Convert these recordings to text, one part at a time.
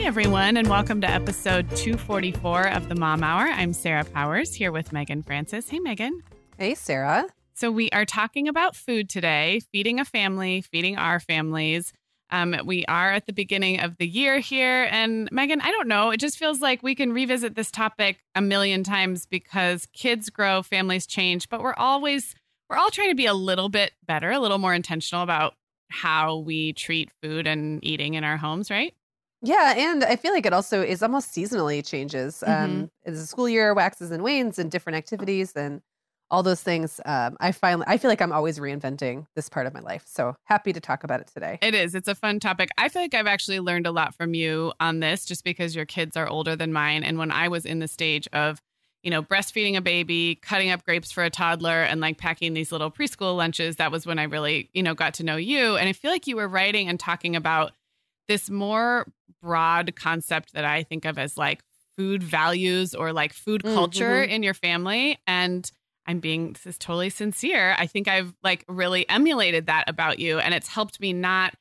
Hey everyone, and welcome to episode 244 of the Mom Hour. I'm Sarah Powers here with Meagan Francis. Hey, Meagan. Hey, Sarah. So, we are talking about food today, feeding a family, feeding our families. Um, we are at the beginning of the year here. And Meagan, I don't know, it just feels like we can revisit this topic a million times because kids grow, families change, but we're always, we're all trying to be a little bit better, a little more intentional about how we treat food and eating in our homes, right? Yeah, and I feel like it also is almost seasonally changes. Mm-hmm. Um, the school year waxes and wanes, and different activities and all those things. Um, I finally, I feel like I'm always reinventing this part of my life. So happy to talk about it today. It is. It's a fun topic. I feel like I've actually learned a lot from you on this, just because your kids are older than mine. And when I was in the stage of you know, breastfeeding a baby, cutting up grapes for a toddler, and like packing these little preschool lunches. That was when I really, you know, got to know you. And I feel like you were writing and talking about this more broad concept that I think of as like food values or like food culture Mhm. in your family. And I'm being this is totally sincere. I think I've like really emulated that about you. And it's helped me not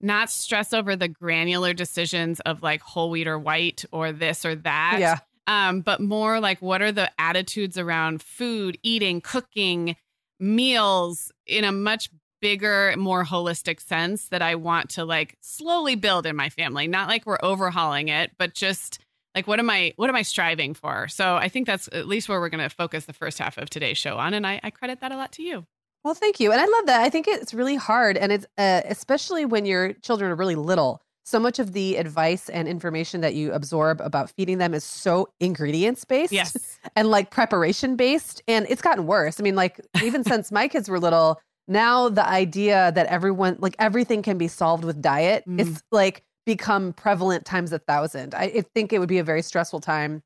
not stress over the granular decisions of like whole wheat or white or this or that Yeah. um, but more like what are the attitudes around food, eating, cooking, meals in a much bigger, more holistic sense that I want to like slowly build in my family. Not like we're overhauling it, but just like what am I what am I striving for? So I think that's at least where we're going to focus the first half of today's show on, and I, I credit that a lot to you. Well, thank you. And I love that. I think it's really hard. And it's uh, especially when your children are really little. So much of the advice and information that you absorb about feeding them is so ingredients based Yes, and like preparation based. And it's gotten worse. I mean, like, even since my kids were little, now the idea that everyone, like, everything can be solved with diet Mm. is like become prevalent times a thousand. I, I think it would be a very stressful time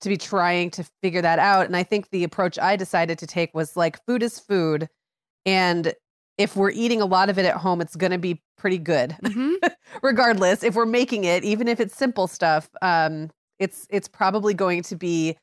to be trying to figure that out. And I think the approach I decided to take was like, food is food. And if we're eating a lot of it at home, it's going to be pretty good, Mhm. regardless. If we're making it, even if it's simple stuff, um, it's it's probably going to be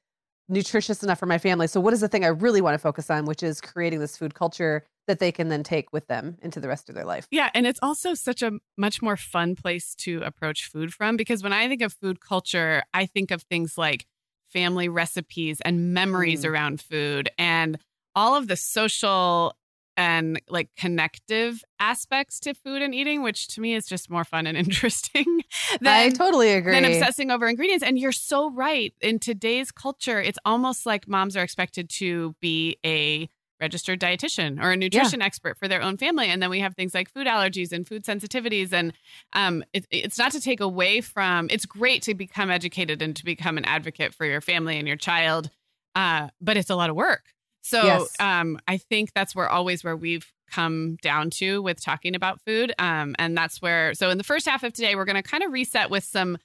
nutritious enough for my family. So, what is the thing I really want to focus on, which is creating this food culture that they can then take with them into the rest of their life. Yeah, and it's also such a much more fun place to approach food from because when I think of food culture, I think of things like family recipes and memories Mm. around food and all of the social and like connective aspects to food and eating, which to me is just more fun and interesting I totally agree. than obsessing over ingredients. And you're so right. In today's culture, it's almost like moms are expected to be a registered dietitian or a nutrition expert for their own family. And then we have things like food allergies and food sensitivities. And um, it, it's not to take away from, it's great to become educated and to become an advocate for your family and your child, uh, but it's a lot of work. So Yes. um, I think that's where always where we've come down to with talking about food. Um, and that's where, so in the first half of today, we're going to kind of reset with some,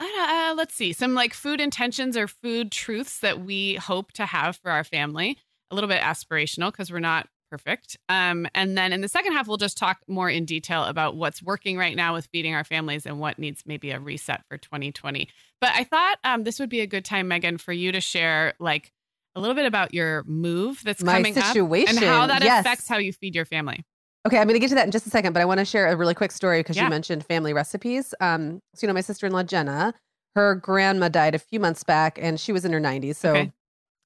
uh, let's see, some like food intentions or food truths that we hope to have for our family. A little bit aspirational because we're not perfect. Um, and then in the second half, we'll just talk more in detail about what's working right now with feeding our families and what needs maybe a reset for 2020. But I thought um, this would be a good time, Meagan, for you to share like a little bit about your move that's My coming situation, up and how that yes. affects how you feed your family. Okay, I'm going to get to that in just a second, but I want to share a really quick story because Yeah. you mentioned family recipes. Um, so you know, my sister-in-law Jenna, her grandma died a few months back, and she was in her 90s. So, Okay.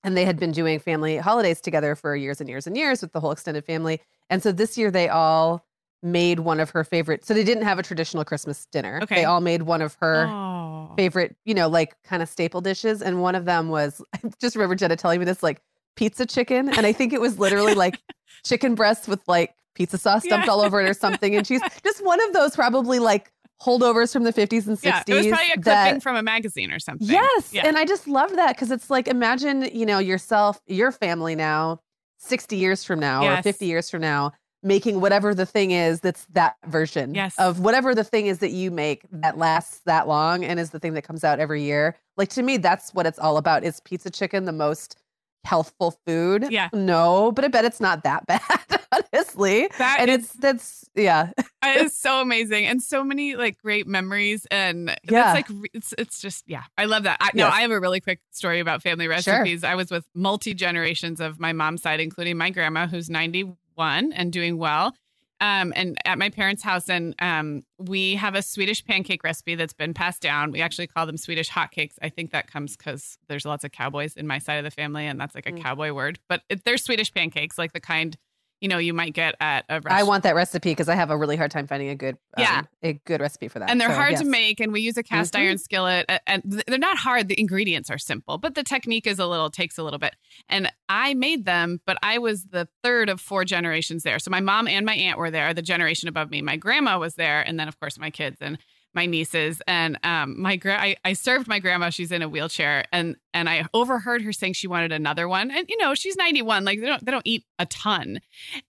And they had been doing family holidays together for years and years and years with the whole extended family. And so this year they all made one of her favorite. So they didn't have a traditional Christmas dinner. Okay. They all made one of her Oh. favorite, you know, like kind of staple dishes. And one of them was, I just remember Jenna telling me this, like pizza chicken. And I think it was literally like chicken breasts with like pizza sauce dumped Yeah. all over it or something. And she's just one of those probably like holdovers from the 50s and 60s. Yeah, it was probably a that- clipping from a magazine or something. Yes. Yeah. And I just loved that because it's like, imagine, you know, yourself, your family now, 60 years from now or 50 years from now, making whatever the thing is that's that version Yes. of whatever the thing is that you make that lasts that long and is the thing that comes out every year. Like to me, that's what it's all about. Is pizza chicken the most healthful food? Yeah. No, but I bet it's not that bad, honestly. That and is- it's that's yeah. it is so amazing and so many like great memories and Yeah. it's like it's it's just yeah i love that I, no i have a really quick story about family Sure. recipes i was with multi generations of my mom's side including my grandma who's 91 and doing well um, and at my parents' house, and um, we have a Swedish pancake recipe that's been passed down. We actually call them Swedish hotcakes. I think that comes because there's lots of cowboys in my side of the family, and that's like a Mm. cowboy word. But it, they're Swedish pancakes, like the kind you know you might get at a restaurant. I want that recipe because I have a really hard time finding a good um, Yeah. a good recipe for that. and they're So, hard yes. to make and we use a cast Mhm. iron skillet and they're not hard the ingredients are simple but the technique is a little takes a little bit and i made them but i was the third of four generations there so my mom and my aunt were there the generation above me my grandma was there and then of course my kids and my nieces. And um my gra- I, I served my grandma. She's in a wheelchair. And and i overheard her saying she wanted another one. And you know she's 91 like they don't they don't eat a ton.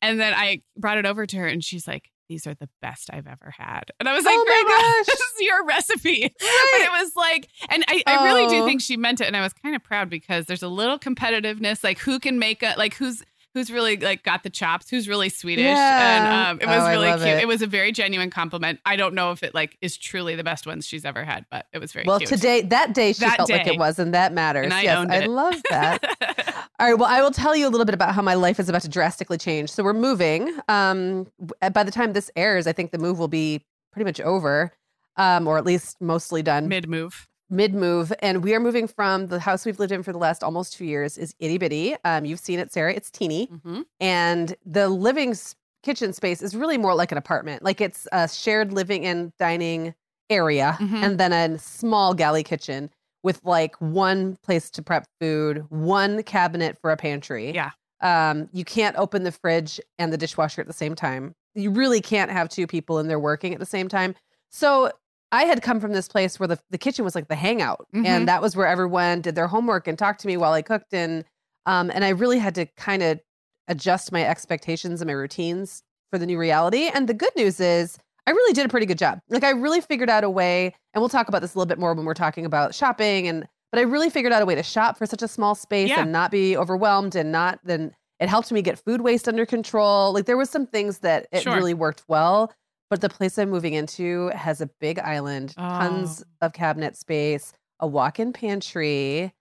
And then i brought it over to her and she's like these are the best I've ever had. And I was like, Oh my gosh. this is your recipe. But it was like, and I, I really do think she meant it. And I was kind of proud because there's a little competitiveness, like who can make a, like who's, who's really like got the chops, who's really Swedish. Yeah. And um, it was Oh, really cute. it. It. was a very genuine compliment. I don't know if it like is truly the best ones she's ever had, but it was very Well, cute. today that day she That felt like it was, and that matters. And I yes, I love that. All right. Well, I will tell you a little bit about how my life is about to drastically change. So we're moving. Um, by the time this airs, I think the move will be pretty much over, um, or at least mostly done. Mid move. Mid move, and we are moving from the house we've lived in for the last almost two years. Is itty bitty. Um, you've seen it, Sarah. It's teeny, hmm and the living s- kitchen space is really more like an apartment. Like it's a shared living and dining area, Mhm. and then a small galley kitchen with like one place to prep food, one cabinet for a pantry. Yeah. Um, you can't open the fridge and the dishwasher at the same time. You really can't have two people in there working at the same time. So I had come from this place where the, the kitchen was like the hangout, Mhm. and that was where everyone did their homework and talked to me while I cooked. And um, and I really had to kind of adjust my expectations and my routines for the new reality. And the good news is, I really did a pretty good job. Like I really figured out a way, and we'll talk about this a little bit more when we're talking about shopping. And but I really figured out a way to shop for such a small space Yeah. and not be overwhelmed and not then it helped me get food waste under control. Like there was some things that it Sure. really worked well. But the place I'm moving into has a big island, tons Oh. of cabinet space, a walk-in pantry.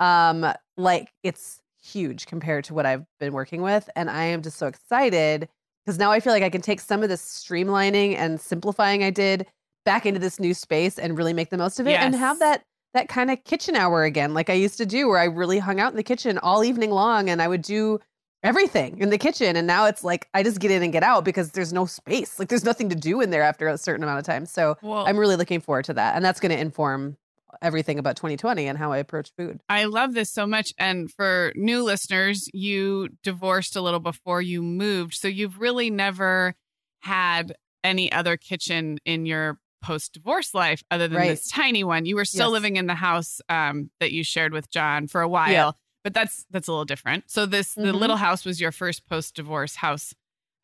Um, like it's huge compared to what I've been working with. And I am just so excited because now I feel like I can take some of this streamlining and simplifying I did back into this new space and really make the most of it and have that that kind of kitchen hour again, like I used to do, where I really hung out in the kitchen all evening long and I would do everything in the kitchen. And now it's like I just get in and get out because there's no space. Like there's nothing to do in there after a certain amount of time. So I'm really looking forward to that. And that's going to inform everything about 2020 and how I approach food. I love this so much. And for new listeners, you divorced a little before you moved. So you've really never had any other kitchen in your post divorce life other than Right. this tiny one. You were still Yes. living in the house um, that you shared with John for a while. But that's that's a little different. So this the Mhm. little house was your first post divorce house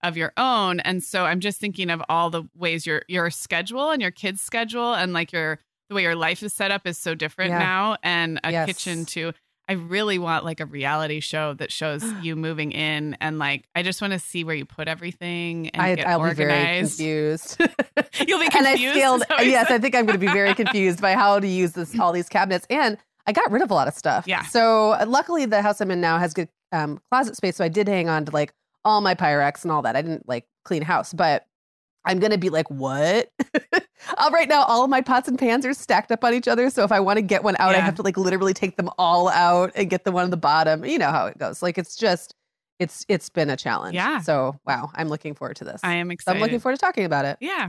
of your own. And so I'm just thinking of all the ways your your schedule and your kids' schedule and like your the way your life is set up is so different Yeah. now. And a Yes. kitchen too. I really want like a reality show that shows you moving in and like I just want to see where you put everything and I, get I'll be very organized. confused. You'll be and I confused. scaled. is that what you Yes. I think I'm going to be very confused by how to use this all these cabinets. And I got rid of a lot of stuff. Yeah. So uh, luckily, the house I'm in now has good um, closet space, so I did hang on to like all my Pyrex and all that. I didn't like clean house, but I'm going to be like, what? uh, right now, all of my pots and pans are stacked up on each other. So if I want to get one out, I have to like literally take them all out and get the one on the bottom. You know how it goes. Like it's just. It's it's been a challenge. Yeah. So wow, I'm looking forward to this. I am So excited. I'm looking forward to talking about it. Yeah.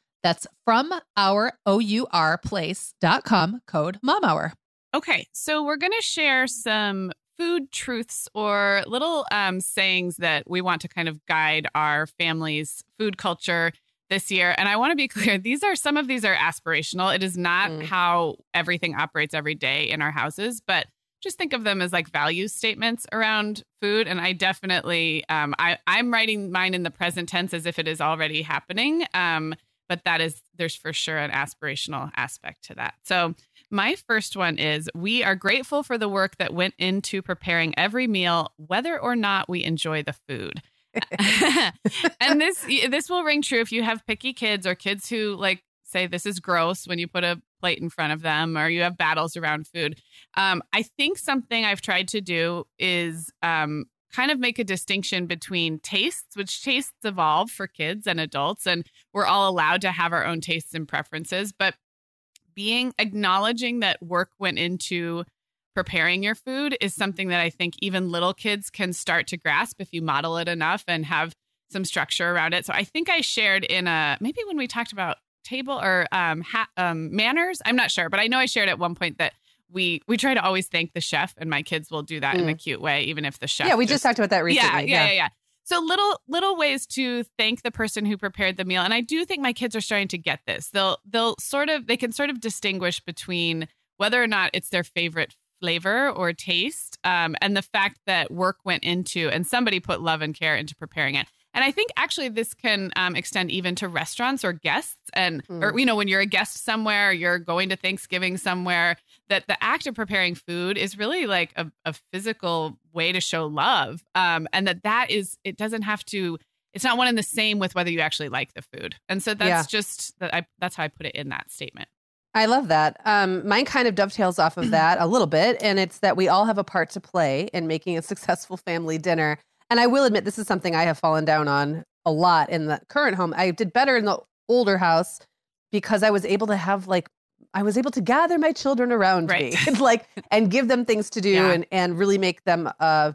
That's from our O-U-R place.com code MOMHOUR. Okay, so we're going to share some food truths or little um, sayings that we want to kind of guide our family's food culture this year. And I want to be clear: these are some of these are aspirational. It is not Mm. how everything operates every day in our houses, but just think of them as like value statements around food. And I definitely, um, I, I'm writing mine in the present tense as if it is already happening. Um, but that is, there's for sure an aspirational aspect to that. So my first one is we are grateful for the work that went into preparing every meal, whether or not we enjoy the food. and this this will ring true if you have picky kids or kids who like say this is gross when you put a plate in front of them or you have battles around food. Um, I think something I've tried to do is um, kind of make a distinction between tastes, which tastes evolve for kids and adults, and we're all allowed to have our own tastes and preferences, but being acknowledging that work went into preparing your food is something that I think even little kids can start to grasp if you model it enough and have some structure around it. So I think I shared in a maybe when we talked about table or um, ha- um manners, I'm not sure, but I know I shared at one point that we we try to always thank the chef and my kids will do that in a cute way even if the chef yeah, we just talked about that recently. yeah, yeah, yeah, yeah. So little little ways to thank the person who prepared the meal, and I do think my kids are starting to get this. They'll they'll sort of they can sort of distinguish between whether or not it's their favorite flavor or taste, um, and the fact that work went into and somebody put love and care into preparing it. And I think actually this can um, extend even to restaurants or guests, and mm. or you know when you're a guest somewhere, you're going to Thanksgiving somewhere. That the act of preparing food is really like a, a physical way to show love, um, and that that is it doesn't have to. It's not one and the same with whether you actually like the food, and so that's yeah. just that. I that's how I put it in that statement. I love that. Um, mine kind of dovetails off of that a little bit, and it's that we all have a part to play in making a successful family dinner. And I will admit, this is something I have fallen down on a lot in the current home. I did better in the older house because I was able to have like I was able to gather my children around right. me, like, and give them things to do, yeah. and and really make them uh,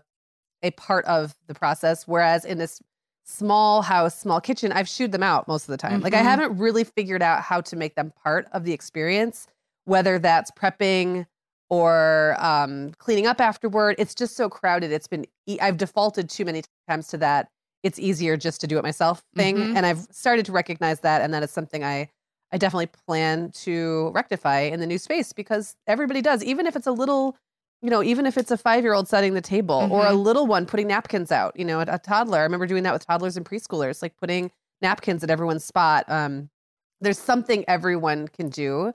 a part of the process. Whereas in this small house, small kitchen, I've shooed them out most of the time. Mm-hmm. Like I mm-hmm. haven't really figured out how to make them part of the experience, whether that's prepping or um, cleaning up afterward. It's just so crowded. It's been I've defaulted too many times to that. It's easier just to do it myself thing, mm-hmm. and I've started to recognize that, and that is something I I definitely plan to rectify in the new space because everybody does, even if it's a little you know, even if it's a five year old setting the table mm-hmm. or a mm-hmm. little one putting napkins out, you know, a, a, toddler. I remember doing that with toddlers and preschoolers, like putting napkins at everyone's spot. Um, there's something everyone can do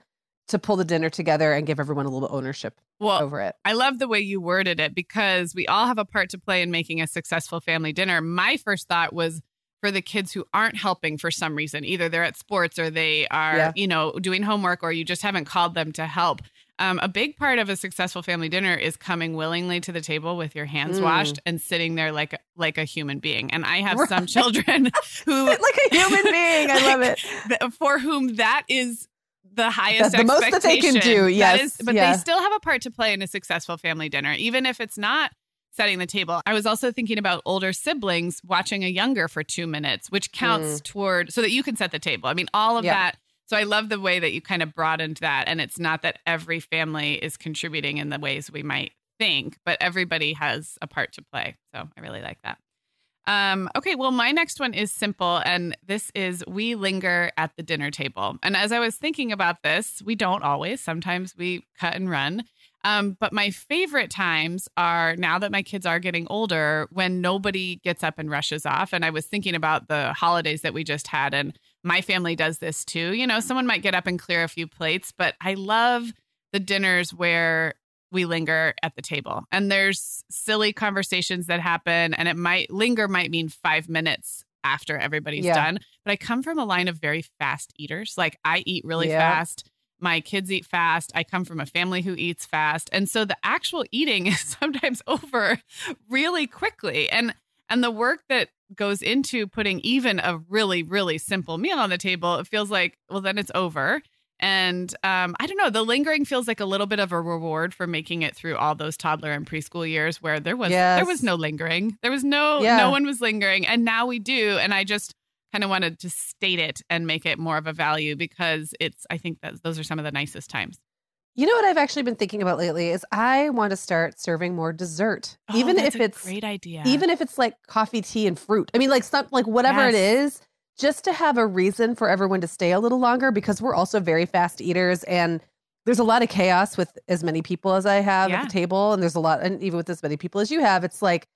to pull the dinner together and give everyone a little ownership well, over it. I love the way you worded it because we all have a part to play in making a successful family dinner. My first thought was for the kids who aren't helping for some reason. Either they're at sports or they are, yeah. you know, doing homework or you just haven't called them to help. Um, a big part of a successful family dinner is coming willingly to the table with your hands mm. washed and sitting there like like a human being. And I have right. some children who like a human being. I love it. For whom that is the highest the most that they can do. Yes, is, but yeah. they still have a part to play in a successful family dinner, even if it's not setting the table. I was also thinking about older siblings watching a younger for two minutes, which counts mm. toward so that you can set the table. I mean, all of yeah. that so I love the way that you kind of broadened that. And it's not that every family is contributing in the ways we might think, but everybody has a part to play. So I really like that. Um, okay, well, my next one is simple, and this is we linger at the dinner table. And as I was thinking about this, we don't always, sometimes we cut and run. Um, but my favorite times are now that my kids are getting older when nobody gets up and rushes off. And I was thinking about the holidays that we just had, and my family does this too. You know, someone might get up and clear a few plates, but I love the dinners where we linger at the table. And there's silly conversations that happen and it might linger might mean 5 minutes after everybody's yeah. done but i come from a line of very fast eaters. Like i eat really yeah. fast. My kids eat fast. I come from a family who eats fast. And so the actual eating is sometimes over really quickly. And and the work that goes into putting even a really really simple meal on the table it feels like well then it's over and um, i don't know the lingering feels like a little bit of a reward for making it through all those toddler and preschool years where there was yes. there was no lingering there was no yeah. no one was lingering and now we do and i just kind of wanted to state it and make it more of a value because it's i think that those are some of the nicest times you know what I've actually been thinking about lately is I want to start serving more dessert, oh, even if it's great idea. Even if it's like coffee, tea, and fruit. I mean, like some like whatever yes. it is, just to have a reason for everyone to stay a little longer because we're also very fast eaters and there's a lot of chaos with as many people as I have yeah. at the table, and there's a lot, and even with as many people as you have, it's like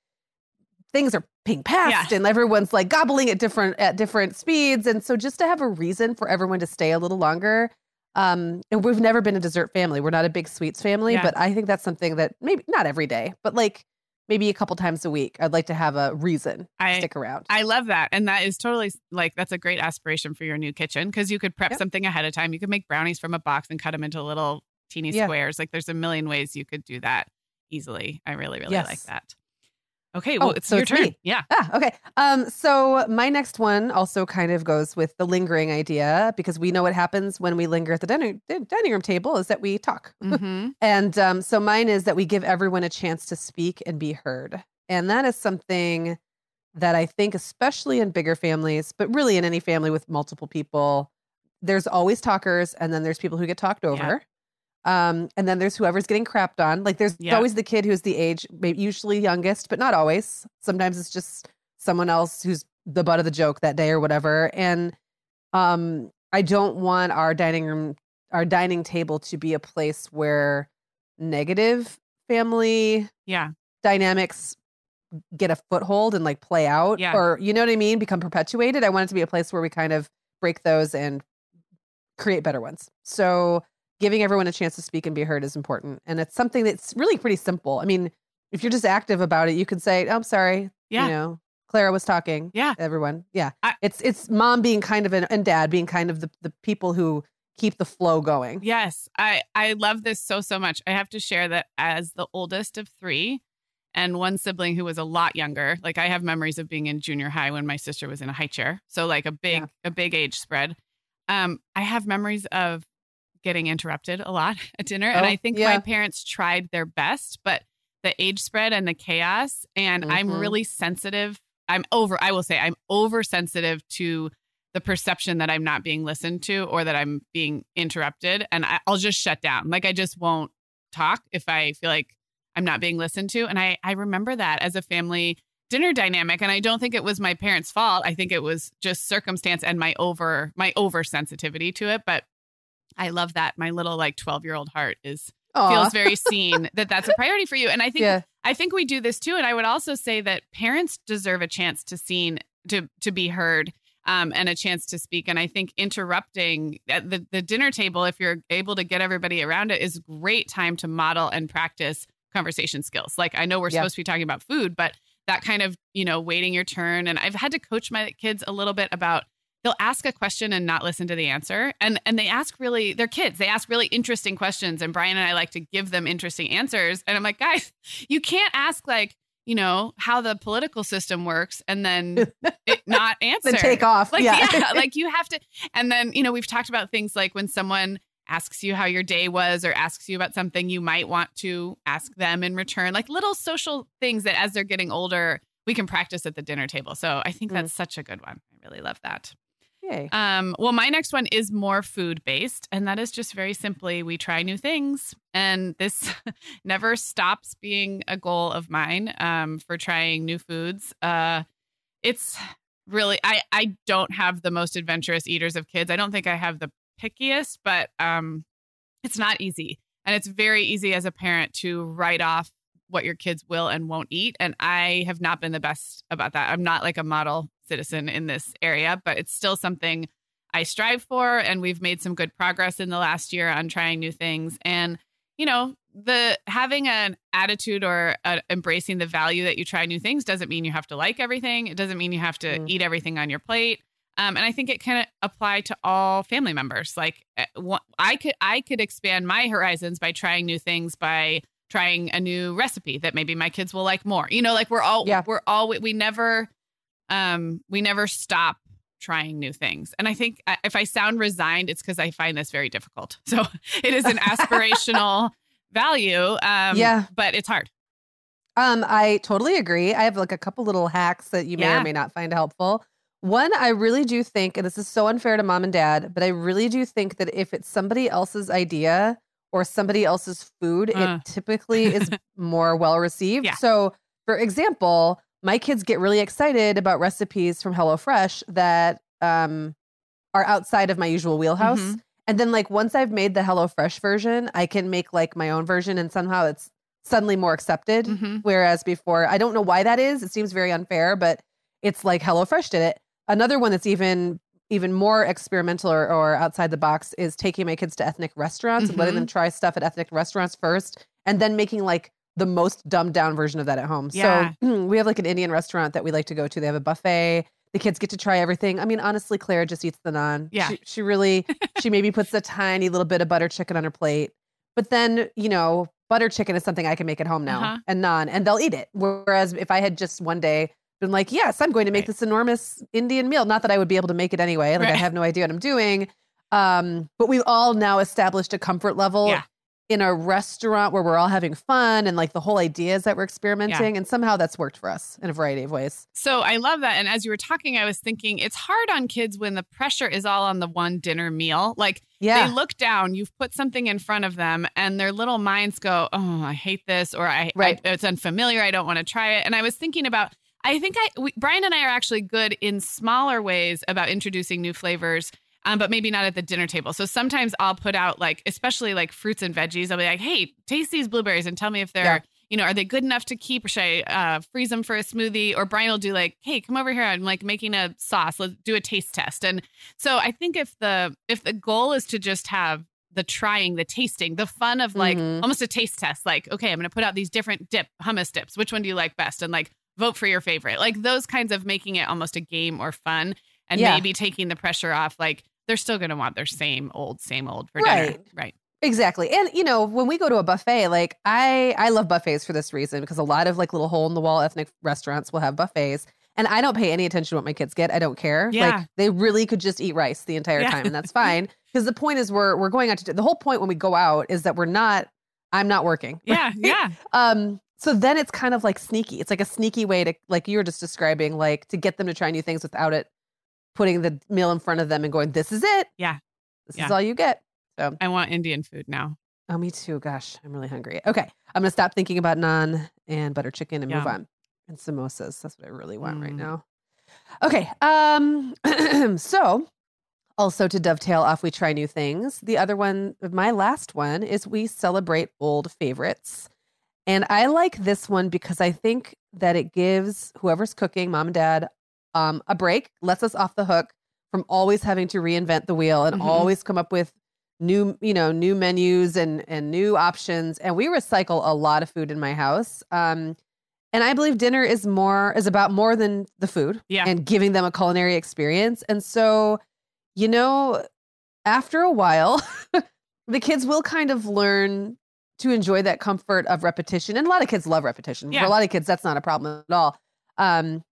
things are being passed yeah. and everyone's like gobbling at different at different speeds, and so just to have a reason for everyone to stay a little longer um, and we've never been a dessert family. We're not a big sweets family, yeah. but I think that's something that maybe not every day, but like maybe a couple times a week. I'd like to have a reason I, to stick around. I love that. And that is totally like that's a great aspiration for your new kitchen because you could prep yep. something ahead of time. You could make brownies from a box and cut them into little teeny yeah. squares. Like there's a million ways you could do that easily. I really, really yes. like that. Okay, well, oh, it's so your it's turn. Me. Yeah. Ah, okay. Um, so my next one also kind of goes with the lingering idea because we know what happens when we linger at the dining, dining room table is that we talk. Mm-hmm. and um, so mine is that we give everyone a chance to speak and be heard. And that is something that I think, especially in bigger families, but really in any family with multiple people, there's always talkers and then there's people who get talked over. Yeah. Um, and then there's whoever's getting crapped on. Like there's yep. always the kid who's the age, maybe usually youngest, but not always. Sometimes it's just someone else who's the butt of the joke that day or whatever. And um, I don't want our dining room, our dining table to be a place where negative family Yeah. dynamics get a foothold and like play out Yeah. or you know what I mean, become perpetuated. I want it to be a place where we kind of break those and create better ones. So giving everyone a chance to speak and be heard is important. And it's something that's really pretty simple. I mean, if you're just active about it, you can say, oh, I'm sorry. Yeah. You know, Clara was talking. Yeah. Everyone. Yeah. I- it's it's mom being kind of an, and dad being kind of the, the people who keep the flow going. Yes, I I love this so so much. I have to share that as the oldest of 3 and one sibling who was a lot younger. Like I have memories of being in junior high when my sister was in a high chair. So like a big Yeah. a big age spread. Um I have memories of getting interrupted a lot at dinner and Oh, I think yeah. my parents tried their best, but the age spread and the chaos and I'm Mhm. really sensitive. I'm over I will say I'm oversensitive to the perception that I'm not being listened to or that I'm being interrupted, and I, I'll just shut down. Like I just won't talk if I feel like I'm not being listened to. And I I remember that as a family dinner dynamic, and I don't think it was my parents' fault. I think it was just circumstance and my over my oversensitivity to it. But I love that my little like 12 year old heart is Aw. feels very seen that that's a priority for you. And I think yeah. I think we do this too. And I would also say that parents deserve a chance to seen to to be heard um, and a chance to speak. And I think interrupting at the, the dinner table, if you're able to get everybody around it, is great time to model and practice conversation skills. Like I know we're Yeah. supposed to be talking about food, but that kind of, you know, waiting your turn. And I've had to coach my kids a little bit about they'll ask a question and not listen to the answer. And and they ask really they're kids. They ask really interesting questions. And Brian and I like to give them interesting answers. And I'm like, guys, you can't ask like, you know, how the political system works and then it not answer. Then take off. Like, yeah. yeah. like you have to. And then, you know, we've talked about things like when someone asks you how your day was or asks you about something, you might want to ask them in return, like little social things that as they're getting older, we can practice at the dinner table. So I think Mm. that's such a good one. I really love that. Yay. Um, well, my next one is more food based, and that is just very simply we try new things. And this never stops being a goal of mine um, for trying new foods. Uh, it's really, I, I don't have the most adventurous eaters of kids. I don't think I have the pickiest, but um, it's not easy. And it's very easy as a parent to write off what your kids will and won't eat. And I have not been the best about that. I'm not like a model citizen in this area, but it's still something I strive for. And we've made some good progress in the last year on trying new things. And, you know, the having an attitude or uh, embracing the value that you try new things doesn't mean you have to like everything. It doesn't mean you have to Mm. eat everything on your plate. Um, and I think it can apply to all family members. Like uh, I could, I could expand my horizons by trying new things, by trying a new recipe that maybe my kids will like more. You know, like we're all, Yeah. we're all, we never, um, we never stop trying new things. And I think uh, if I sound resigned, it's because I find this very difficult. So it is an aspirational value. Um, Yeah. but it's hard. Um, I totally agree. I have like a couple little hacks that you may Yeah. or may not find helpful. One, I really do think, and this is so unfair to mom and dad, but I really do think that if it's somebody else's idea or somebody else's food, Uh. it typically is more well received. Yeah. So, for example, my kids get really excited about recipes from HelloFresh that um, are outside of my usual wheelhouse. Mhm. And then, like, once I've made the HelloFresh version, I can make like my own version, and somehow it's suddenly more accepted. Mhm. Whereas before, I don't know why that is. It seems very unfair, but it's like HelloFresh did it. Another one that's even even more experimental or, or outside the box is taking my kids to ethnic restaurants and letting Mhm. them try stuff at ethnic restaurants first, and then making like the most dumbed down version of that at home. Yeah. So we have like an Indian restaurant that we like to go to. They have a buffet. The kids get to try everything. I mean, honestly, Claire just eats the naan. Yeah. She, she really, she maybe puts a tiny little bit of butter chicken on her plate. But then, you know, butter chicken is something I can make at home now Uh-huh. and naan, and they'll eat it. Whereas if I had just one day been like, yes, I'm going to make Right. this enormous Indian meal, not that I would be able to make it anyway. Like I have no idea what I'm doing. Um, but we've all now established a comfort level Yeah. In a restaurant where we're all having fun and like the whole idea is that we're experimenting. And somehow that's worked for us in a variety of ways. So I love that. And as you were talking, I was thinking it's hard on kids when the pressure is all on the one dinner meal. Like Yeah. they look down, you've put something in front of them, and their little minds go, "Oh, I hate this," or "I, Right. I it's unfamiliar. I don't want to try it." And I was thinking about, I think I we, Brian and I are actually good in smaller ways about introducing new flavors. Um, but maybe not at the dinner table. So sometimes I'll put out like, especially like fruits and veggies. I'll be like, hey, taste these blueberries and tell me if they're, Yeah. you know, are they good enough to keep? Or should I uh, freeze them for a smoothie? Or Brian will do like, hey, come over here. I'm like making a sauce. Let's do a taste test. And so I think if the if the goal is to just have the trying, the tasting, the fun of like Mhm. almost a taste test, like, okay, I'm going to put out these different dip hummus dips. Which one do you like best? And like vote for your favorite. Like those kinds of making it almost a game or fun and Yeah. maybe taking the pressure off. Like they're still going to want their same old, same old for dinner. Right. Right. Exactly. And you know, when we go to a buffet, like I I love buffets for this reason because a lot of like little hole in the wall ethnic restaurants will have buffets. And I don't pay any attention to what my kids get. I don't care. Yeah. Like they really could just eat rice the entire Yeah. time and that's fine. Because the point is we're we're going out to the whole point when we go out is that we're not I'm not working. Yeah. Yeah. Um so then it's kind of like sneaky. It's like a sneaky way to like you were just describing, like to get them to try new things without it putting the meal in front of them and going, This is it. Yeah. This Yeah. is all you get. So I want Indian food now. Oh, me too. Gosh, I'm really hungry. Okay. I'm going to stop thinking about naan and butter chicken and move on. And samosas. That's what I really want right Mm. now. Okay. Um so also to dovetail off we try new things. The other one, my last one is we celebrate old favorites. And I like this one because I think that it gives whoever's cooking, mom and dad, um, a break, lets us off the hook from always having to reinvent the wheel and Mhm. always come up with new, you know, new menus and and new options. And we recycle a lot of food in my house. Um, and I believe dinner is more is about more than the food Yeah. and giving them a culinary experience. And so, you know, after a while, the kids will kind of learn to enjoy that comfort of repetition. And a lot of kids love repetition. Yeah. For a lot of kids, that's not a problem at all. Um,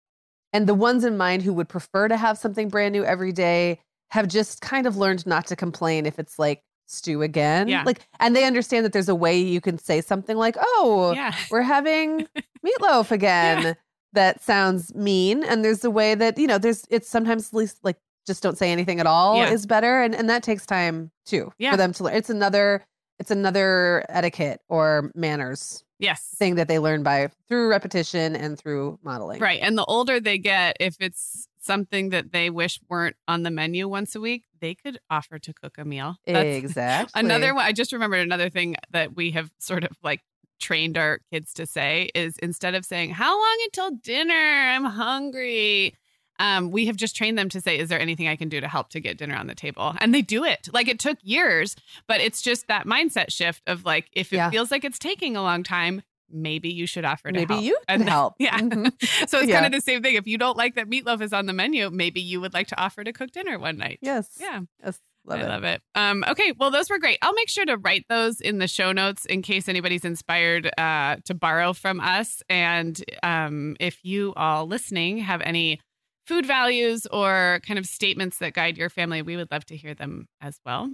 and the ones in mind who would prefer to have something brand new every day have just kind of learned not to complain if it's like stew again. Yeah. Like, and they understand that there's a way you can say something like, "Oh, Yeah. we're having meatloaf again." That sounds mean. And there's a way that you know, there's it's sometimes at least like just don't say anything at all Yeah. is better, and and that takes time too Yeah. for them to learn. It's another it's another etiquette or manners Yes. thing that they learn by through repetition and through modeling. Right. And the older they get, if it's something that they wish weren't on the menu once a week, they could offer to cook a meal. That's Exactly. another one. I just remembered another thing that we have sort of like trained our kids to say is instead of saying, How long until dinner? I'm hungry. Um, we have just trained them to say, Is there anything I can do to help to get dinner on the table? And they do it. Like it took years, but it's just that mindset shift of like, if it Yeah. feels like it's taking a long time, maybe you should offer to Maybe help. you can And- help. Yeah. Mhm. So it's Yeah. kind of the same thing. If you don't like that meatloaf is on the menu, maybe you would like to offer to cook dinner one night. Yes. Yeah. Yes. Love I it. love it. Um, okay, well, those were great. I'll make sure to write those in the show notes in case anybody's inspired uh, to borrow from us. And um, if you all listening have any food values or kind of statements that guide your family, we would love to hear them as well.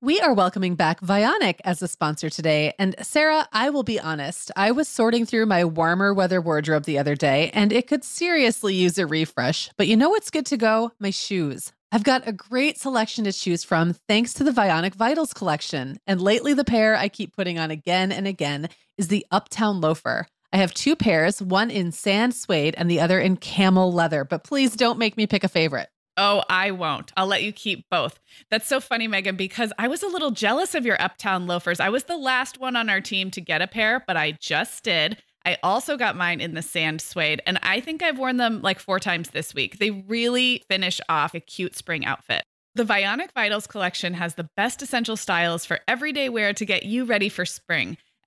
We are welcoming back Vionic as a sponsor today. And Sarah, I will be honest, I was sorting through my warmer weather wardrobe the other day and it could seriously use a refresh. But you know what's good to go? My shoes. I've got a great selection to choose from thanks to the Vionic Vitals collection. And lately, the pair I keep putting on again and again is the Uptown Loafer. I have two pairs, one in sand suede and the other in camel leather, but please don't make me pick a favorite. Oh, I won't. I'll let you keep both. That's so funny, Meagan, because I was a little jealous of your Uptown loafers. I was the last one on our team to get a pair, but I just did. I also got mine in the sand suede, and I think I've worn them like four times this week. They really finish off a cute spring outfit. The Vionic Vitals collection has the best essential styles for everyday wear to get you ready for spring.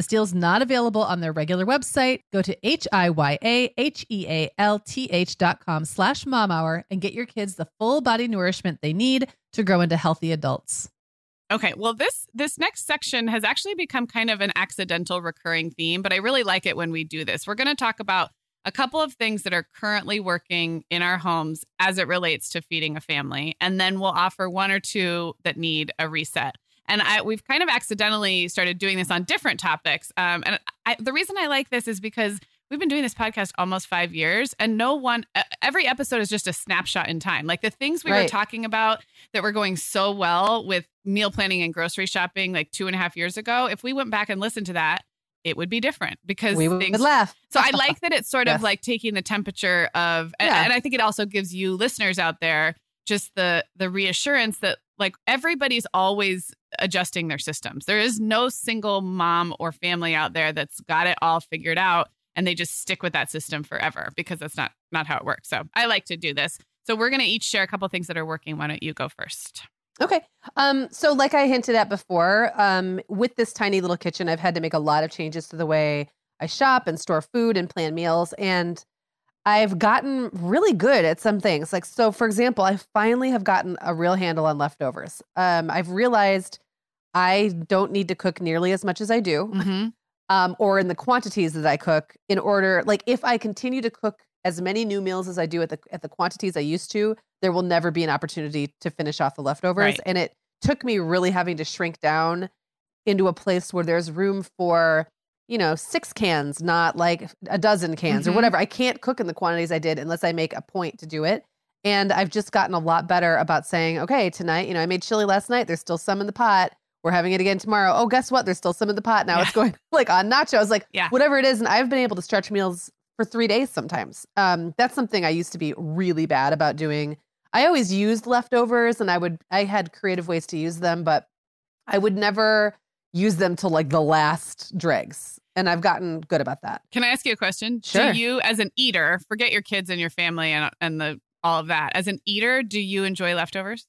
This deal's not available on their regular website. Go to H-I-Y-A-H-E-A-L-T-H dot com slash momhour and get your kids the full body nourishment they need to grow into healthy adults. Okay, well this this next section has actually become kind of an accidental recurring theme, but I really like it when we do this. We're going to talk about a couple of things that are currently working in our homes as it relates to feeding a family, and then we'll offer one or two that need a reset. And I, we've kind of accidentally started doing this on different topics. Um, and I, the reason I like this is because we've been doing this podcast almost five years, and no one, every episode is just a snapshot in time. Like the things we Right. were talking about that were going so well with meal planning and grocery shopping like two and a half years ago, if we went back and listened to that, it would be different because we would things laugh. so I like that it's sort Yes. of like taking the temperature of, and, Yeah. and I think it also gives you listeners out there just the the reassurance that like everybody's always adjusting their systems. There is no single mom or family out there that's got it all figured out and they just stick with that system forever because that's not not how it works. So I like to do this. So we're going to each share a couple things that are working. Why don't you go first? Okay. Um, so like I hinted at before, um, with this tiny little kitchen, I've had to make a lot of changes to the way I shop and store food and plan meals. And I've gotten really good at some things. Like, so for example, I finally have gotten a real handle on leftovers. Um, I've realized I don't need to cook nearly as much as I do, Mm-hmm. um, or in the quantities that I cook in order, like if I continue to cook as many new meals as I do at the at the quantities I used to, there will never be an opportunity to finish off the leftovers. Right. And it took me really having to shrink down into a place where there's room for, you know, six cans, not like a dozen cans Mhm. or whatever. I can't cook in the quantities I did unless I make a point to do it. And I've just gotten a lot better about saying, okay, tonight, you know, I made chili last night. There's still some in the pot. We're having it again tomorrow. Oh, guess what? There's still some in the pot. Now Yeah. it's going like on nachos, like Yeah. whatever it is. And I've been able to stretch meals for three days sometimes. Um, that's something I used to be really bad about doing. I always used leftovers and I would, I had creative ways to use them, but I would never use them till like the last dregs. And I've gotten good about that. Can I ask you a question? Sure. Do you, as an eater, forget your kids and your family and and the all of that. As an eater, do you enjoy leftovers?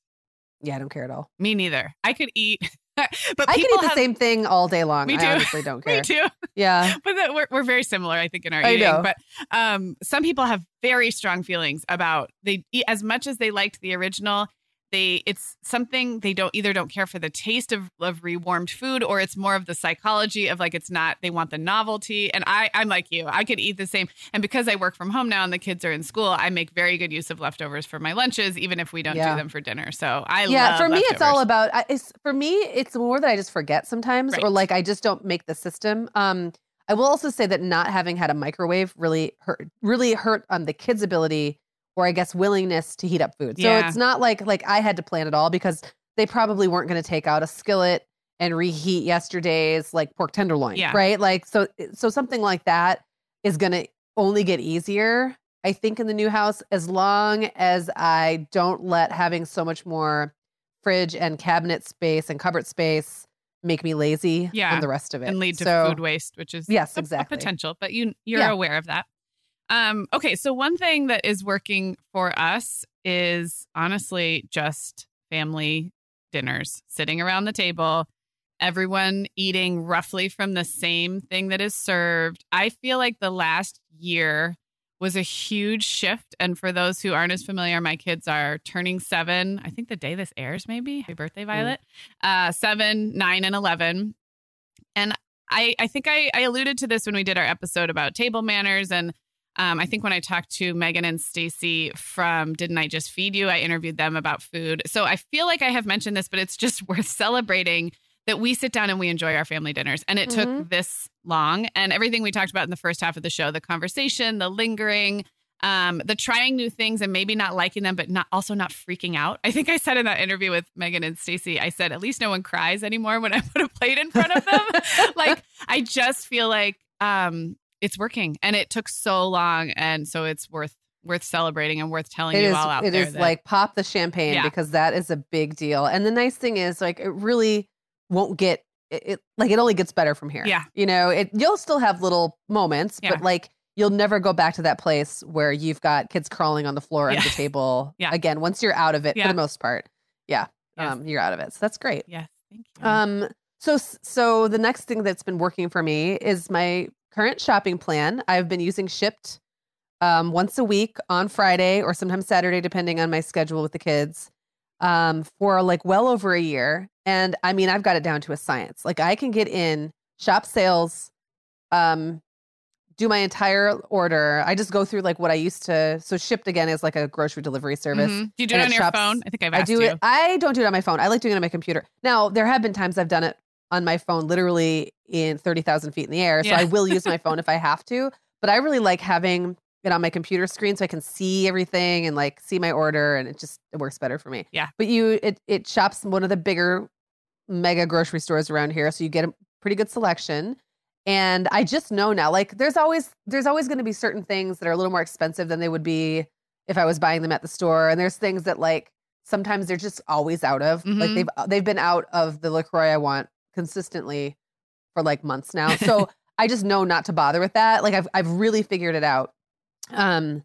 Yeah, I don't care at all. Me neither. I could eat, but I can eat the have- same thing all day long. Me I too. honestly don't care. Me too. Yeah. But that we're we're very similar, I think, in our I eating. know. But um, some people have very strong feelings about they eat as much as they liked the original. They it's something they don't either don't care for the taste of of rewarmed food or it's more of the psychology of like it's not they want the novelty. And I I'm like you. I could eat the same. And because I work from home now and the kids are in school, I make very good use of leftovers for my lunches, even if we don't Yeah. do them for dinner. So I yeah for me it's all about it's for me it's more that i just forget sometimes or like i just don't make the system um i will also say that not having had a microwave really hurt really hurt on the kids ability or i guess willingness to heat up food so Yeah. it's not like like i had to plan it all because they probably weren't going to take out a skillet and reheat yesterday's like pork tenderloin Yeah. right like so so something like that is going to only get easier i think in the new house as long as i don't let having so much more fridge and cabinet space and cupboard space make me lazy Yeah, on the rest of it and lead to So- food waste, which is Yes, a- a exactly. potential. But you you're Yeah. aware of that. Um, okay, so one thing that is working for us is honestly just family dinners, sitting around the table, everyone eating roughly from the same thing that is served. I feel like the last year was a huge shift. And for those who aren't as familiar, my kids are turning seven. I think the day this airs, maybe. Happy birthday, Violet. Uh, seven, nine, and 11. And I, I think I, I alluded to this when we did our episode about table manners. And um, I think when I talked to Meghan and Stacie from Didn't I Just Feed You, I interviewed them about food. So I feel like I have mentioned this, but it's just worth celebrating that we sit down and we enjoy our family dinners. And it Mhm. took this long. And everything we talked about in the first half of the show, the conversation, the lingering, um, the trying new things and maybe not liking them, but not also not freaking out. I think I said in that interview with Meghan and Stacie, I said, at least no one cries anymore when I put a plate in front of them. like I just feel like um it's working and it took so long. And so it's worth worth celebrating and worth telling It you is. all out It there. is that- like pop the champagne Yeah. because that is a big deal. And the nice thing is, like, it really won't get it, it. Like, it only gets better from here. Yeah. You know, it. You'll still have little moments, Yeah. but like. You'll never go back to that place where you've got kids crawling on the floor Yeah. at the table. Yeah. Again, once you're out of it, Yeah. for the most part, yeah, Yes. um, you're out of it. So that's great. yes, thank you. Um, so so the next thing that's been working for me is my current shopping plan. I've been using Shipt um, once a week on Friday or sometimes Saturday, depending on my schedule with the kids, um, for like well over a year. And I mean, I've got it down to a science. Like I can get in shop sales, um, do my entire order. I just go through like what I used to. So Shipt again is like a grocery delivery service. Mhm. Do you do it it on your shops- phone? I think I've I do you. it. I don't do it on my phone. I like doing it on my computer. Now, there have been times I've done it on my phone, literally in thirty thousand feet in the air. So Yeah. I will use my phone if I have to. But I really like having it on my computer screen so I can see everything and like see my order, and it just it works better for me. Yeah. But you, it it shops one of the bigger mega grocery stores around here, so you get a pretty good selection. And I just know now, like there's always there's always going to be certain things that are a little more expensive than they would be if I was buying them at the store. And there's things that like sometimes they're just always out of. Like Mhm. they've they've been out of the Lacroix I want consistently for like months now. So I just know not to bother with that. Like I've I've really figured it out. Um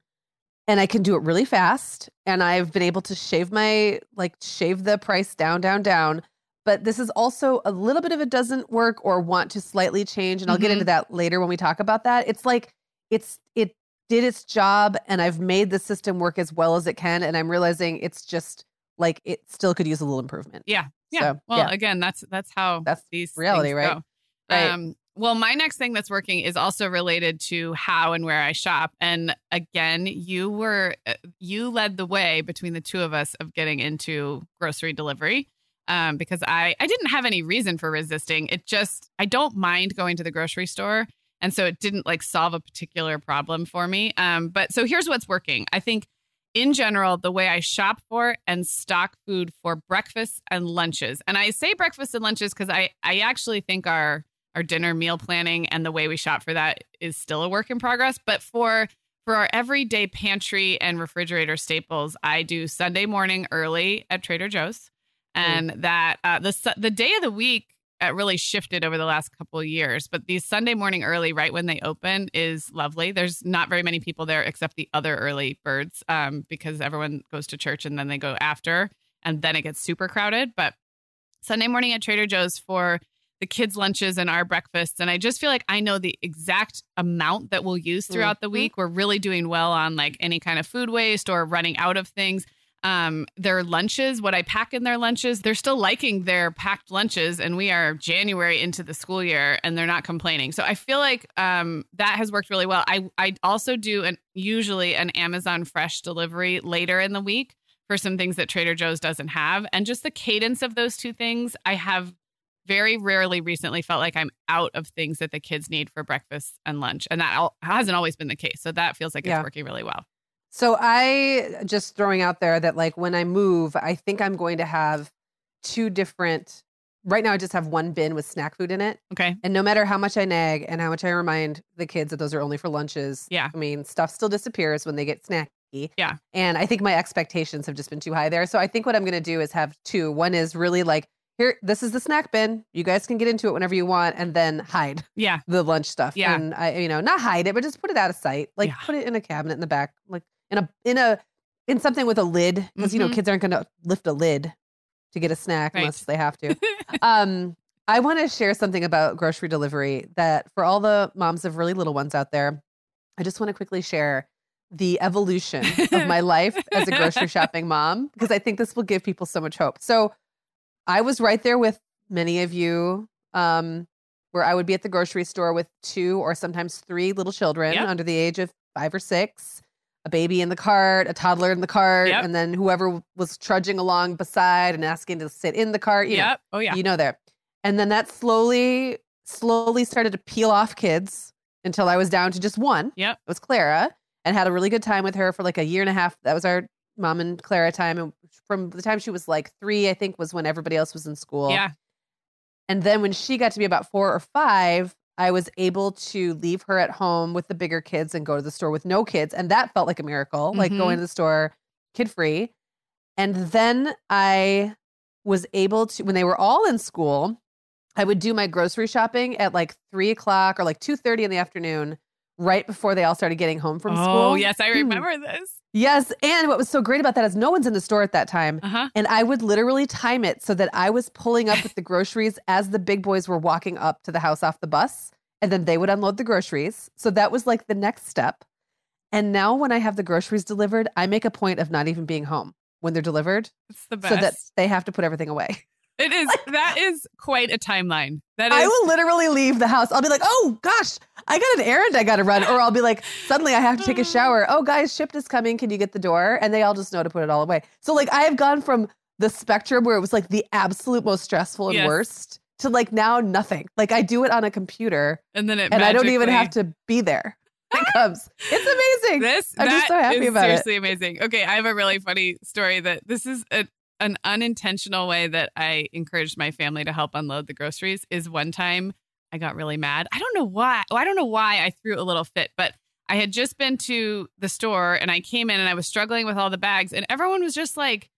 and I can do it really fast and I've been able to shave my like shave the price down down down. But this is also a little bit of it doesn't work or want to slightly change and I'll get Mhm. into that later when we talk about that. It's like it's it did its job and I've made the system work as well as it can and I'm realizing it's just like it still could use a little improvement. Yeah. Yeah. So, well, yeah. again, that's that's how That's these reality, right? Right. Um, well, my next thing that's working is also related to how and where I shop. And again, you were uh, you led the way between the two of us of getting into grocery delivery. Um, because I I didn't have any reason for resisting. It just I don't mind going to the grocery store, and so it didn't like solve a particular problem for me. Um, but so here's what's working. I think in general, the way I shop for and stock food for breakfast and lunches. And I say breakfast and lunches because I, I actually think our our dinner meal planning and the way we shop for that is still a work in progress. But for for our everyday pantry and refrigerator staples, I do Sunday morning early at Trader Joe's, and that uh, the the day of the week uh, really shifted over the last couple of years. But these Sunday morning early, right when they open, is lovely. There's not very many people there except the other early birds, um, because everyone goes to church and then they go after, and then it gets super crowded. But Sunday morning at Trader Joe's for the kids' lunches and our breakfasts. And I just feel like I know the exact amount that we'll use throughout the Mhm. week. We're really doing well on like any kind of food waste or running out of things. Um, their lunches, what I pack in their lunches, they're still liking their packed lunches, and we are January into the school year, and they're not complaining. So I feel like um, that has worked really well. I I also do an usually an Amazon Fresh delivery later in the week for some things that Trader Joe's doesn't have, and just the cadence of those two things, I have very rarely recently felt like I'm out of things that the kids need for breakfast and lunch, and that al- hasn't always been the case. So that feels like it's working really well. So I just throwing out there that like when I move, I think I'm going to have two different. Right now, I just have one bin with snack food in it, Okay. and no matter how much I nag and how much I remind the kids that those are only for lunches, Yeah. I mean stuff still disappears when they get snacky. Yeah. and I think my expectations have just been too high there. So I think what I'm going to do is have two. One is really like here, this is the snack bin. You guys can get into it whenever you want, and then hide Yeah. the lunch stuff. Yeah. And I, you know, not hide it, but just put it out of sight. Like Yeah. put it in a cabinet in the back, like in a in a in something with a lid, because you know Mhm. kids aren't going to lift a lid to get a snack Right. unless they have to. um, I want to share something about grocery delivery that for all the moms of really little ones out there, I just want to quickly share the evolution of my life as a grocery shopping mom because I think this will give people so much hope. So I was right there with many of you um, where I would be at the grocery store with two or sometimes three little children Yep. under the age of five or six, a baby in the cart, a toddler in the cart, Yep. and then whoever was trudging along beside and asking to sit in the cart. You know, Oh yeah. you know there. And then that slowly, slowly started to peel off kids until I was down to just one. Yep. It was Clara and had a really good time with her for like a year and a half. That was our mom and Clara time. And from the time she was like three, I think was when everybody else was in school. Yeah. And then when she got to be about four or five, I was able to leave her at home with the bigger kids and go to the store with no kids. And that felt like a miracle, like Mhm. going to the store kid free. And then I was able to, when they were all in school, I would do my grocery shopping at like three o'clock or like two thirty in the afternoon, right before they all started getting home from oh, school. Oh yes, I Hmm. remember this. Yes. And what was so great about that is no one's in the store at that time. Uh huh. And I would literally time it so that I was pulling up with the groceries as the big boys were walking up to the house off the bus. And then they would unload the groceries. So that was like the next step. And now when I have the groceries delivered, I make a point of not even being home when they're delivered It's the best. so that they have to put everything away. it is. that is quite a timeline. That is. I will literally leave the house. I'll be like, oh gosh, I got an errand I got to run. Or I'll be like, suddenly I have to take a shower. Oh, guys, Shipt is coming. Can you get the door? And they all just know to put it all away. So, like, I have gone from the spectrum where it was like the absolute most stressful and Yes. worst to like now nothing. Like, I do it on a computer and then it and I don't even have to be there. It comes. It's amazing. This I'm just so happy is about it. seriously amazing. Okay, I have a really funny story that this is a, an unintentional way that I encouraged my family to help unload the groceries. Is one time I got really mad. I don't know why. Oh, I don't know why I threw a little fit, but I had just been to the store and I came in and I was struggling with all the bags and everyone was just like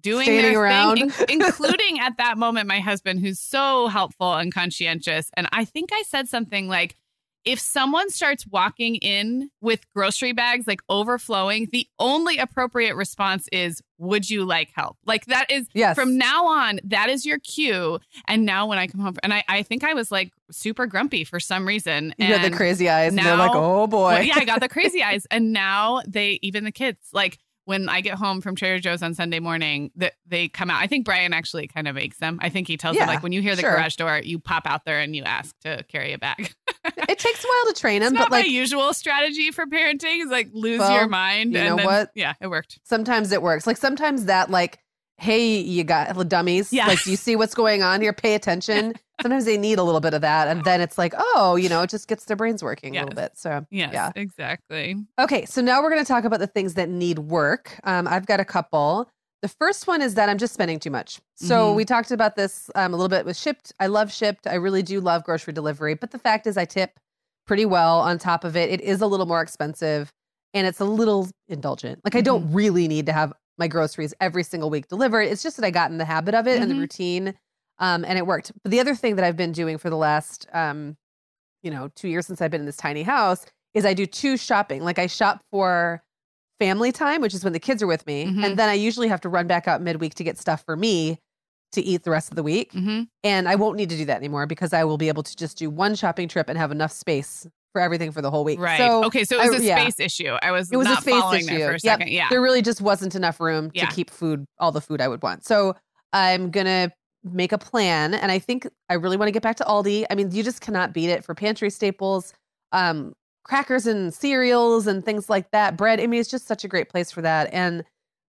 doing Standing their around. thing, in- including at that moment my husband who's so helpful and conscientious. And I think I said something like, if someone starts walking in with grocery bags like overflowing, the only appropriate response is, Would you like help? Like that is Yes. from now on, that is your cue. And now when I come home, and I, I think I was like super grumpy for some reason. you have the crazy eyes. and they're like, now- oh boy. well, yeah, I got the crazy eyes. And now they, even the kids, like when I get home from Trader Joe's on Sunday morning, that they come out. I think Brian actually kind of makes them. I think he tells Yeah, them like when you hear the sure. garage door, you pop out there and you ask to carry a bag. It takes a while to train It's them, not but like my usual strategy for parenting. Is like lose Well, your mind. you and know then- what? Yeah, it worked. sometimes it works. Like sometimes that like, hey, you got the dummies. Yeah. Like, do you see what's going on here? Pay attention. sometimes they need a little bit of that. And then it's like, oh, you know, it just gets their brains working a little bit. So Yes, Yeah. exactly. okay. So now we're gonna talk about the things that need work. Um, I've got a couple. The first one is that I'm just spending too much. So Mhm. we talked about this um, a little bit with Shipt. I love Shipt. I really do love grocery delivery. But the fact is, I tip pretty well on top of it. It is a little more expensive and it's a little indulgent. Like, I don't really need to have my groceries every single week delivered. It's just that I got in the habit of it and the Mhm. routine um, and it worked. But the other thing that I've been doing for the last, um, you know, two years since I've been in this tiny house is I do two shopping. Like, I shop for family time, which is when the kids are with me. Mhm. And then I usually have to run back out midweek to get stuff for me to eat the rest of the week. hmm And I won't need to do that anymore because I will be able to just do one shopping trip and have enough space for everything for the whole week. Right. So okay. So it was I- a yeah. space issue. I was it was not a space following issue. that for a Yep. second. Yeah. There really just wasn't enough room Yeah. to keep food, all the food I would want. So I'm going to make a plan. And I think I really want to get back to Aldi. I mean, you just cannot beat it for pantry staples, um, crackers and cereals and things like that. Bread. I mean, it's just such a great place for that. And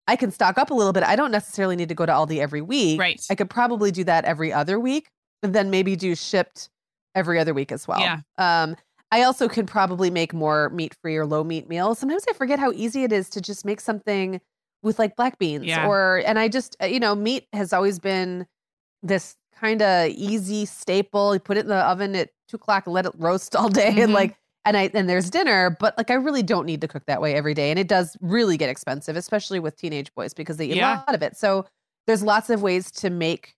I can stock up a little bit. I don't necessarily need to go to Aldi every week. Right. I could probably do that every other week and then maybe do Shipt every other week as well. Yeah. Um, I also can probably make more meat free or low meat meals. Sometimes I forget how easy it is to just make something with like black beans Yeah. or, and I just, you know, meat has always been this kind of easy staple. You put it in the oven at two o'clock and let it roast all day. Mhm. And like, and I, and there's dinner, but like I really don't need to cook that way every day. And it does really get expensive, especially with teenage boys because they eat Yeah. a lot of it. So there's lots of ways to make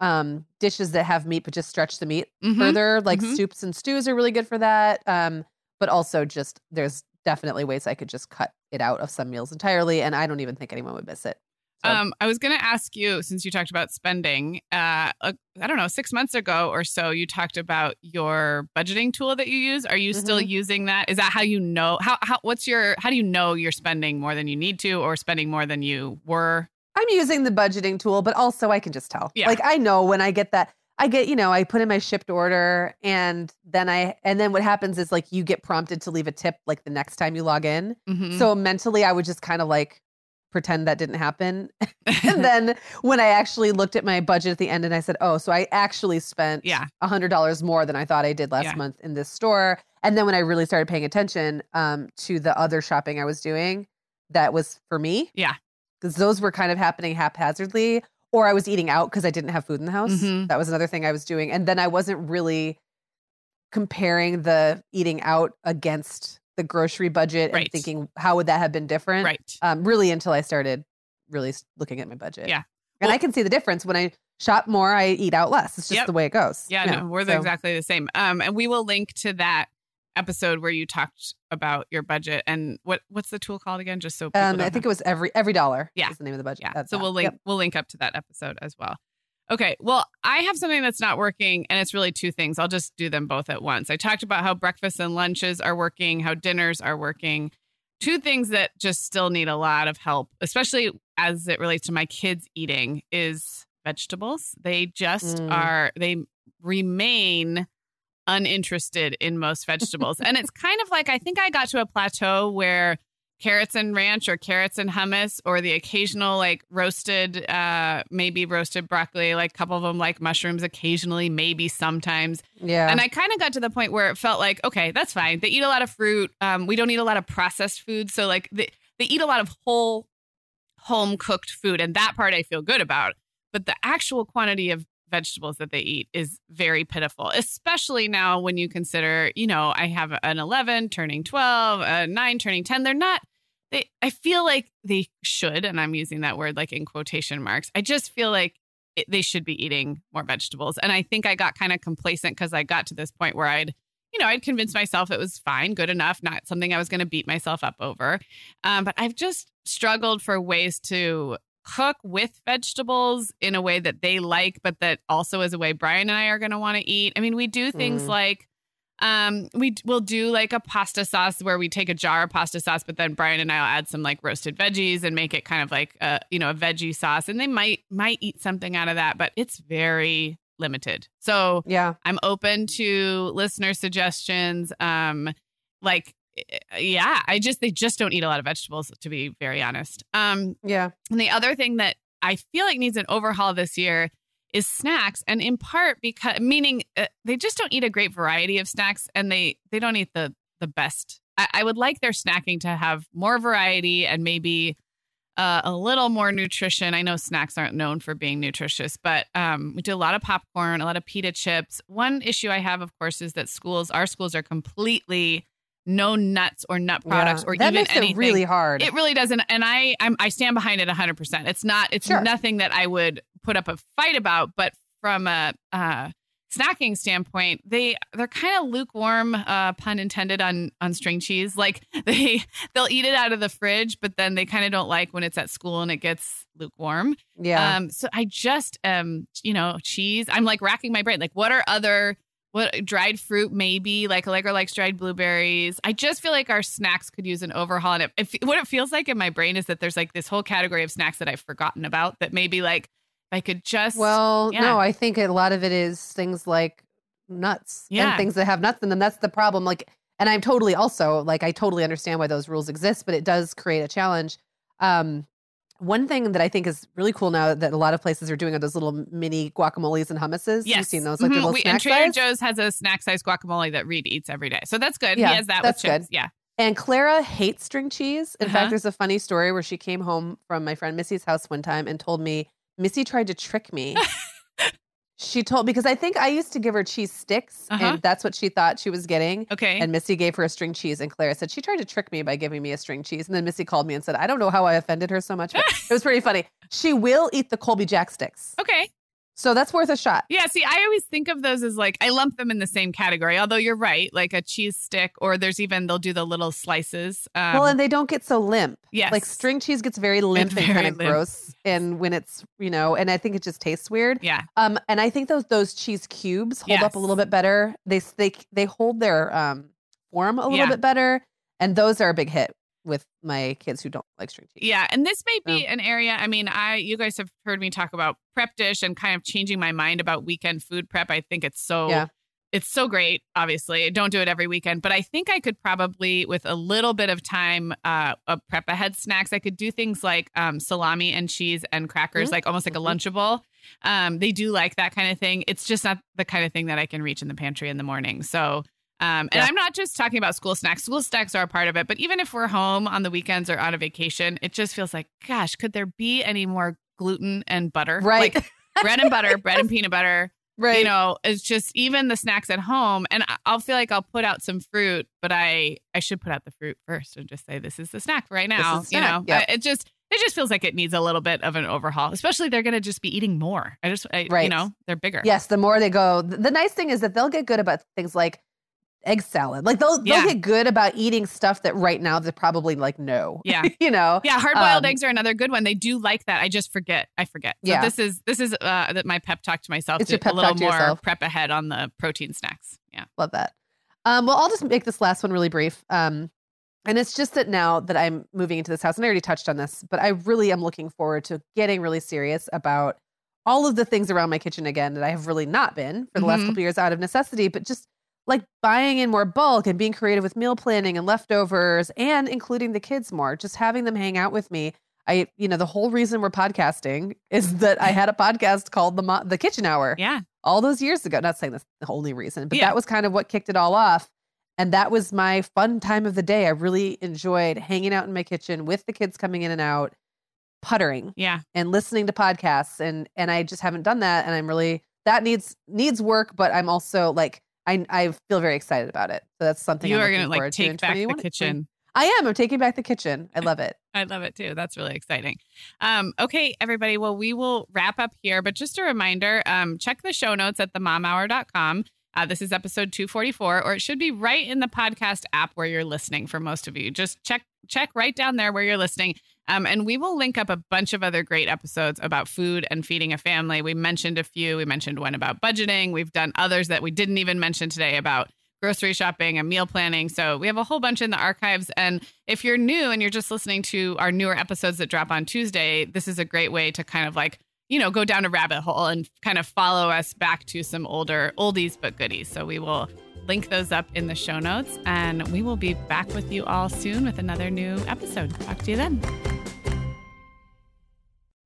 um dishes that have meat but just stretch the meat Mhm. further like Mhm. soups and stews are really good for that um but also just there's definitely ways i could just cut it out of some meals entirely and i don't even think anyone would miss it Um, I was going to ask you since you talked about spending. Uh, I don't know, six months ago or so, you talked about your budgeting tool that you use. Are you still Mhm. using that? Is that how you know how how what's your how do you know you're spending more than you need to or spending more than you were? i'm using the budgeting tool but also i can just tell Yeah. like i know when i get that i get you know i put in my Shipt order and then i and then what happens is like you get prompted to leave a tip like the next time you log in Mhm. So mentally, I would just kind of like pretend that didn't happen. and then when I actually looked at my budget at the end and I said, "Oh, so I actually spent Yeah. a hundred dollars more than I thought I did last Yeah. month in this store." And then when I really started paying attention um, to the other shopping I was doing, that was for me. Yeah. because those were kind of happening haphazardly, or I was eating out because I didn't have food in the house. Mhm. That was another thing I was doing, and then I wasn't really comparing the eating out against the grocery budget Right. and thinking how would that have been different Right. um, really until I started really looking at my budget. Yeah. And Well- I can see the difference when I shop more, I eat out less. It's just Yep. the way it goes. Yeah, no, we're so- exactly the same. Um, and we will link to that episode where you talked about your budget and what what's the tool called again? Just so people Um, I think know. it was every every dollar. Yeah. is the name of the budget. yeah. That's so that. we'll link Yep. we'll link up to that episode as well. Okay, well, I have something that's not working, and it's really two things. I'll just do them both at once. I talked about how breakfasts and lunches are working, how dinners are working. Two things that just still need a lot of help, especially as it relates to my kids eating, is vegetables. They just Mm. are, they remain uninterested in most vegetables. and it's kind of like I think I got to a plateau where carrots and ranch or carrots and hummus or the occasional like roasted uh maybe roasted broccoli like a couple of them like mushrooms occasionally maybe sometimes. Yeah. and i kind of got to the point where it felt like okay that's fine. They eat a lot of fruit. Um we don't eat a lot of processed food. So like they, they eat a lot of whole home cooked food and that part i feel good about. But the actual quantity of vegetables that they eat is very pitiful especially now when you consider you know i have an 11 turning 12 a 9 turning 10 they're not they i feel like they should and i'm using that word like in quotation marks. I just feel like it, they should be eating more vegetables. And i think i got kind of complacent because i got to this point where i'd you know i'd convinced myself it was fine good enough not something i was going to beat myself up over. Um, but i've just struggled for ways to cook with vegetables in a way that they like but that also is a way brian and i are going to want to eat. I mean we do things Mm. like um, we will do like a pasta sauce where we take a jar of pasta sauce, but then Brian and I will add some like roasted veggies and make it kind of like a you know a veggie sauce, and they might might eat something out of that, but it's very limited. So yeah. I'm open to listener suggestions. Um, like eh, yeah, I just they just don't eat a lot of vegetables to be very honest. Um, Yeah. and the other thing that I feel like needs an overhaul this year is snacks, and in part because meaning uh, they just don't eat a great variety of snacks, and they they don't eat the the best. I, I would like their snacking to have more variety and maybe uh, a little more nutrition. I know snacks aren't known for being nutritious, but um, we do a lot of popcorn, a lot of pita chips. One issue I have, of course, is that schools, our schools, are completely no nuts or nut products yeah. or that even makes anything. it really hard. It really doesn't, and I I'm, I stand behind it 100. percent It's not. It's Sure. nothing that I would put up a fight about. But from a uh, snacking standpoint, they they're kind of lukewarm, uh, pun intended on on string cheese. Like they they'll eat it out of the fridge, but then they kind of don't like when it's at school and it gets lukewarm. yeah. Um, so I just um, you know, cheese. I'm like racking my brain. Like, what are other what dried fruit maybe like Allegra likes dried blueberries. I just feel like our snacks could use an overhaul. And it, it, what it feels like in my brain is that there's like this whole category of snacks that I've forgotten about that maybe like I could just well, yeah. no, I think a lot of it is things like nuts Yeah. and things that have nuts in them. That's the problem. Like, and I'm totally also like, I totally understand why those rules exist, but it does create a challenge. Um, one thing that I think is really cool now that a lot of places are doing are those little mini guacamoles and hummuses. Yes, You've seen those, like Mhm. the little We- snack and Trader? Joe's has a snack size guacamole that Reed eats every day, so that's good. Yeah, he has that that's with chips. good. Yeah, And Clara hates string cheese. In Uh-huh. fact, there's a funny story where she came home from my friend Missy's house one time and told me Missy tried to trick me. she told because I think I used to give her cheese sticks, Uh-huh. and that's what she thought she was getting. okay. And Missy gave her a string cheese, and Clara said she tried to trick me by giving me a string cheese. And then Missy called me and said, "I don't know how I offended her so much, but it was pretty funny." She will eat the Colby Jack sticks, okay. So that's worth a shot. Yeah, see, I always think of those as like I lump them in the same category. Although you're right, like a cheese stick, or there's even they'll do the little slices. Um, well, and they don't get so limp. yes, Like string cheese gets very limp and very kind of limp. gross, and when it's you know, and I think it just tastes weird. Yeah, Um, and I think those those cheese cubes hold up a little bit better. They they they hold their um form a little Yeah. bit better, and those are a big hit with my kids who don't like string cheese. yeah, and this may be an area. I mean, I you guys have heard me talk about prep dish and kind of changing my mind about weekend food prep. I think it's so Yeah. it's so great. Obviously, don't do it every weekend, but I think I could probably, with a little bit of time, uh, uh prep ahead snacks. I could do things like um, salami and cheese and crackers, mm-hmm. like almost like a. Lunchable. Um, they do like that kind of thing. It's just not the kind of thing that I can reach in the pantry in the morning. So um, and yeah. I'm not just talking about school snacks. School snacks are a part of it, but even if we're home on the weekends or on a vacation, it just feels like, gosh, could there be any more gluten and butter? Right. Like bread and butter, bread and peanut butter. Right. You know, it's just even the snacks at home. And I'll feel like I'll put out some fruit, but I I should put out the fruit first and just say this is the snack right now. Snack. You know, yep. it just it just feels like it needs a little bit of an overhaul. Especially they're going to just be eating more. I just I, right. you know they're bigger. Yes, the more they go. The nice thing is that they'll get good about things like egg salad. Like they'll yeah. they'll get good about eating stuff that right now they're probably like no. Yeah. you know. Yeah, hard boiled um, eggs are another good one. They do like that. I just forget. I forget. So yeah. this is this is uh that my pep talk to myself it's to your pep a little more yourself. prep ahead on the protein snacks. Yeah. Love that. Um well I'll just make this last one really brief. Um and it's just that now that I'm moving into this house, and I already touched on this, but I really am looking forward to getting really serious about all of the things around my kitchen again that I have really not been for the mm-hmm. last couple years out of necessity, but just like buying in more bulk and being creative with meal planning and leftovers and including the kids more, just having them hang out with me. I, you know, the whole reason we're podcasting is that I had a podcast called the Mo- the Kitchen Hour. Yeah. All those years ago. Not saying that's the only reason, but yeah. that was kind of what kicked it all off. And that was my fun time of the day. I really enjoyed hanging out in my kitchen with the kids coming in and out, puttering. Yeah. And listening to podcasts. And and I just haven't done that. And I'm really that needs needs work, but I'm also like I I feel very excited about it. So that's something you I'm are going to like take back the kitchen. I am. I'm taking back the kitchen. I love it. I love it too. That's really exciting. Um, okay, everybody. Well, we will wrap up here, but just a reminder um, check the show notes at themomhour.com. Uh, this is episode 244, or it should be right in the podcast app where you're listening for most of you. Just check check right down there where you're listening. Um, and we will link up a bunch of other great episodes about food and feeding a family. We mentioned a few. We mentioned one about budgeting. We've done others that we didn't even mention today about grocery shopping and meal planning. So we have a whole bunch in the archives. And if you're new and you're just listening to our newer episodes that drop on Tuesday, this is a great way to kind of like, you know, go down a rabbit hole and kind of follow us back to some older oldies but goodies. So we will link those up in the show notes and we will be back with you all soon with another new episode. Talk to you then.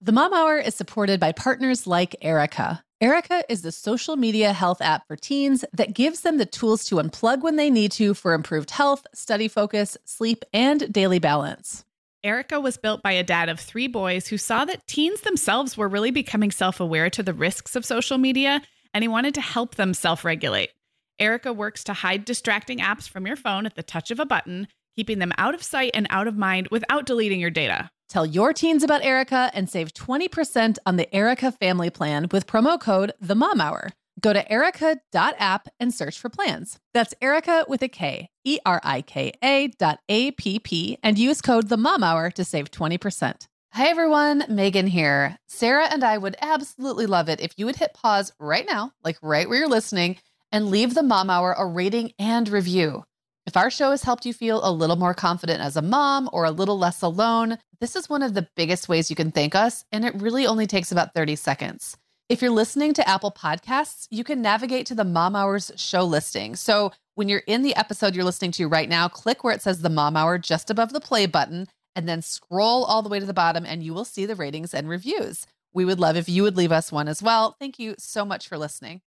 The Mom Hour is supported by partners like Erika. Erika is the social media health app for teens that gives them the tools to unplug when they need to for improved health, study focus, sleep, and daily balance. Erika was built by a dad of three boys who saw that teens themselves were really becoming self aware to the risks of social media, and he wanted to help them self regulate. Erika works to hide distracting apps from your phone at the touch of a button, keeping them out of sight and out of mind without deleting your data. Tell your teens about Erika and save 20% on the Erika family plan with promo code The Mom Hour. Go to erika.app and search for plans. That's Erika with a K, E R I K A dot A P P, and use code The Mom Hour to save 20%. Hi everyone, Meagan here. Sarah and I would absolutely love it if you would hit pause right now, like right where you're listening, and leave The Mom Hour a rating and review. If our show has helped you feel a little more confident as a mom or a little less alone, this is one of the biggest ways you can thank us, and it really only takes about 30 seconds. If you're listening to Apple Podcasts, you can navigate to the Mom Hours show listing. So when you're in the episode you're listening to right now, click where it says the Mom Hour just above the play button, and then scroll all the way to the bottom, and you will see the ratings and reviews. We would love if you would leave us one as well. Thank you so much for listening.